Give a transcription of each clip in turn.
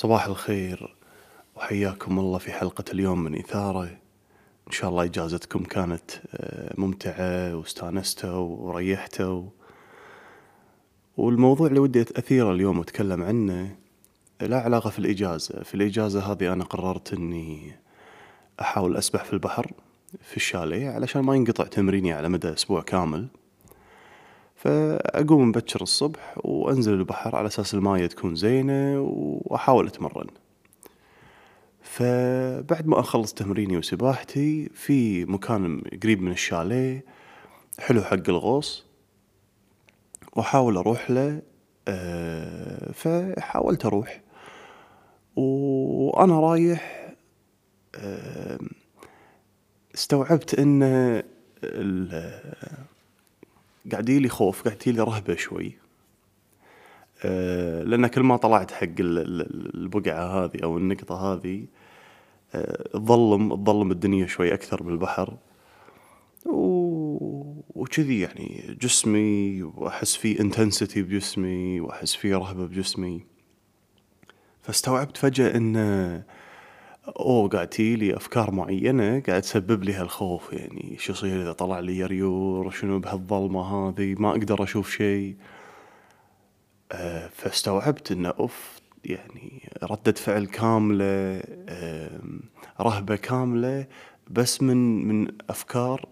صباح الخير وحياكم الله في حلقة اليوم من إثارة. إن شاء الله إجازتكم كانت آه، ممتعة واستانستوا وريحتوا. والموضوع اللي ودي أثيره اليوم وأتكلم عنه لا علاقة في الإجازة. في الإجازة هذه أنا قررت أني أحاول أسبح في البحر في الشاليه علشان ما ينقطع تمريني على مدى أسبوع كامل. فأقوم مبكر الصبح وأنزل البحر على أساس الماية تكون زينة وأحاول أتمرن. فبعد ما أخلص تمريني وسباحتي في مكان قريب من الشاليه حلو حق الغوص وأحاول أروح له أه فحاولت أروح. وأنا رايح أه استوعبت إن قاعد يجيلي خوف قاعد يجيلي رهبة شوي. أه لأن كل ما طلعت حق البقعة هذه أو النقطة هذه أه تظلم تظلم الدنيا شوي أكثر بالبحر. وكذي يعني جسمي وأحس في انتنسيتي بجسمي وأحس في رهبة بجسمي. فاستوعبت فجأة إنه اوه قاعد تجيلي أفكار معينة قاعد تسبب لي هالخوف يعني شو يصير إذا طلع لي يريور شنو بهالظلمة هذه ما أقدر أشوف شيء. أه فاستوعبت انه أوف يعني ردة فعل كاملة رهبة كاملة بس من من أفكار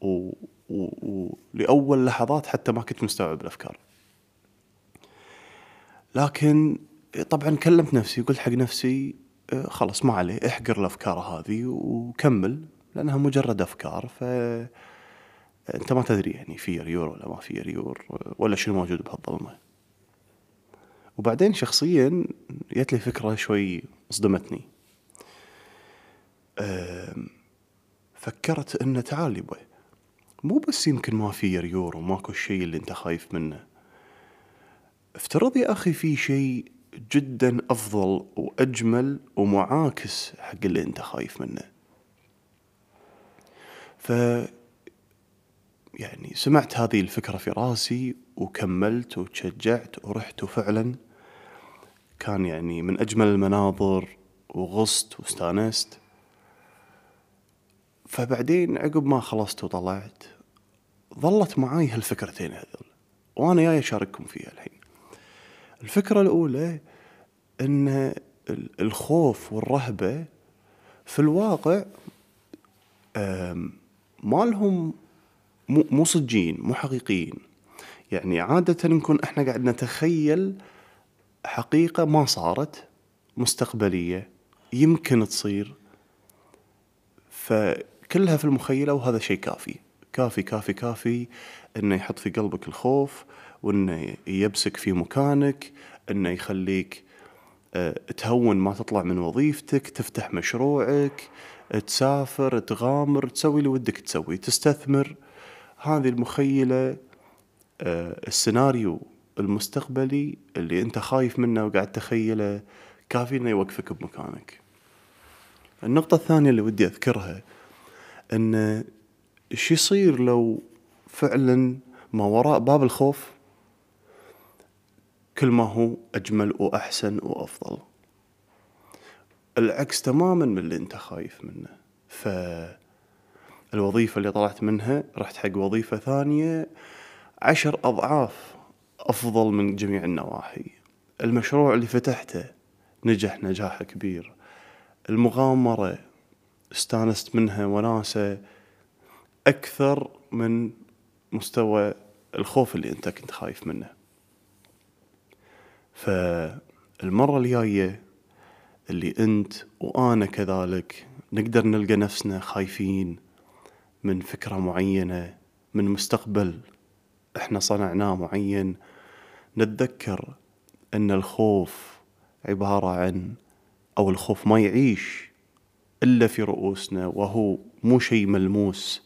و, و, ولأول لحظات حتى ما كنت مستوعب الأفكار. لكن طبعا كلمت نفسي وقلت حق نفسي آه، خلاص ما عليه احقر الأفكار هذه وكمل لأنها مجرد أفكار ف أنت ما تدري يعني في ريور ولا ما في ريور ولا شنو موجود بهالظلمة. وبعدين شخصيا جت لي فكرة شوي صدمتني فكرت إنه تعال يبا مو بس يمكن ما في ريور وماكو الشيء اللي أنت خايف منه. افترض يا أخي في شيء جدا أفضل وأجمل ومعاكس حق اللي أنت خايف منه. ف يعني سمعت هذه الفكرة في راسي وكملت وتشجعت ورحت وفعلا. كان يعني من أجمل المناظر وغصت واستانست. فبعدين عقب ما خلصت وطلعت ظلت معاي هالفكرتين هذول وأنا جاي أشارككم فيها الحين. الفكرة الأولى أن الخوف والرهبة في الواقع ما لهم مو صجين مو حقيقيين. يعني عادة نكون إحنا قاعد نتخيل حقيقة ما صارت مستقبلية يمكن تصير. فكلها في المخيلة وهذا شيء كافي. كافي كافي كافي إنه يحط في قلبك الخوف وإنه يبسك في مكانك إنه يخليك آه، تهون ما تطلع من وظيفتك تفتح مشروعك تسافر تغامر تسوي اللي ودك تسوي تستثمر. هذه المخيلة آه، السيناريو المستقبلي اللي أنت خايف منه وقاعد تخيله كافي إنه يوقفك بمكانك. النقطة الثانية اللي ودي أذكرها إن إيش يصير لو فعلا ما وراء باب الخوف؟ كل ما هو أجمل وأحسن وأفضل. العكس تماما من اللي أنت خايف منه. فالوظيفة اللي طلعت منها رحت حق وظيفة ثانية عشر أضعاف أفضل من جميع النواحي. المشروع اللي فتحته نجح نجاح كبير. المغامرة استانست منها وناسة أكثر من مستوى الخوف اللي أنت كنت خايف منه. فالمرة الجاية اللي أنت وأنا كذلك نقدر نلقى نفسنا خايفين من فكرة معينة من مستقبل إحنا صنعناه معين. نتذكر أن الخوف عبارة عن أو الخوف ما يعيش إلا في رؤوسنا وهو مو شيء ملموس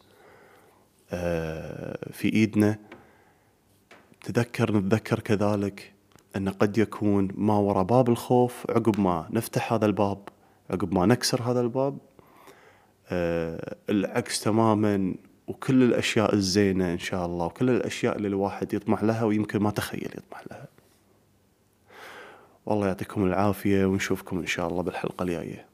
آه، في إيدنا. تذكر نتذكر كذلك أن قد يكون ما وراء باب الخوف عقب ما نفتح هذا الباب عقب ما نكسر هذا الباب. آه العكس تماما وكل الأشياء الزينة إن شاء الله وكل الأشياء اللي الواحد يطمح لها ويمكن ما تخيل يطمح لها. والله يعطيكم العافية ونشوفكم إن شاء الله بالحلقة الجاية.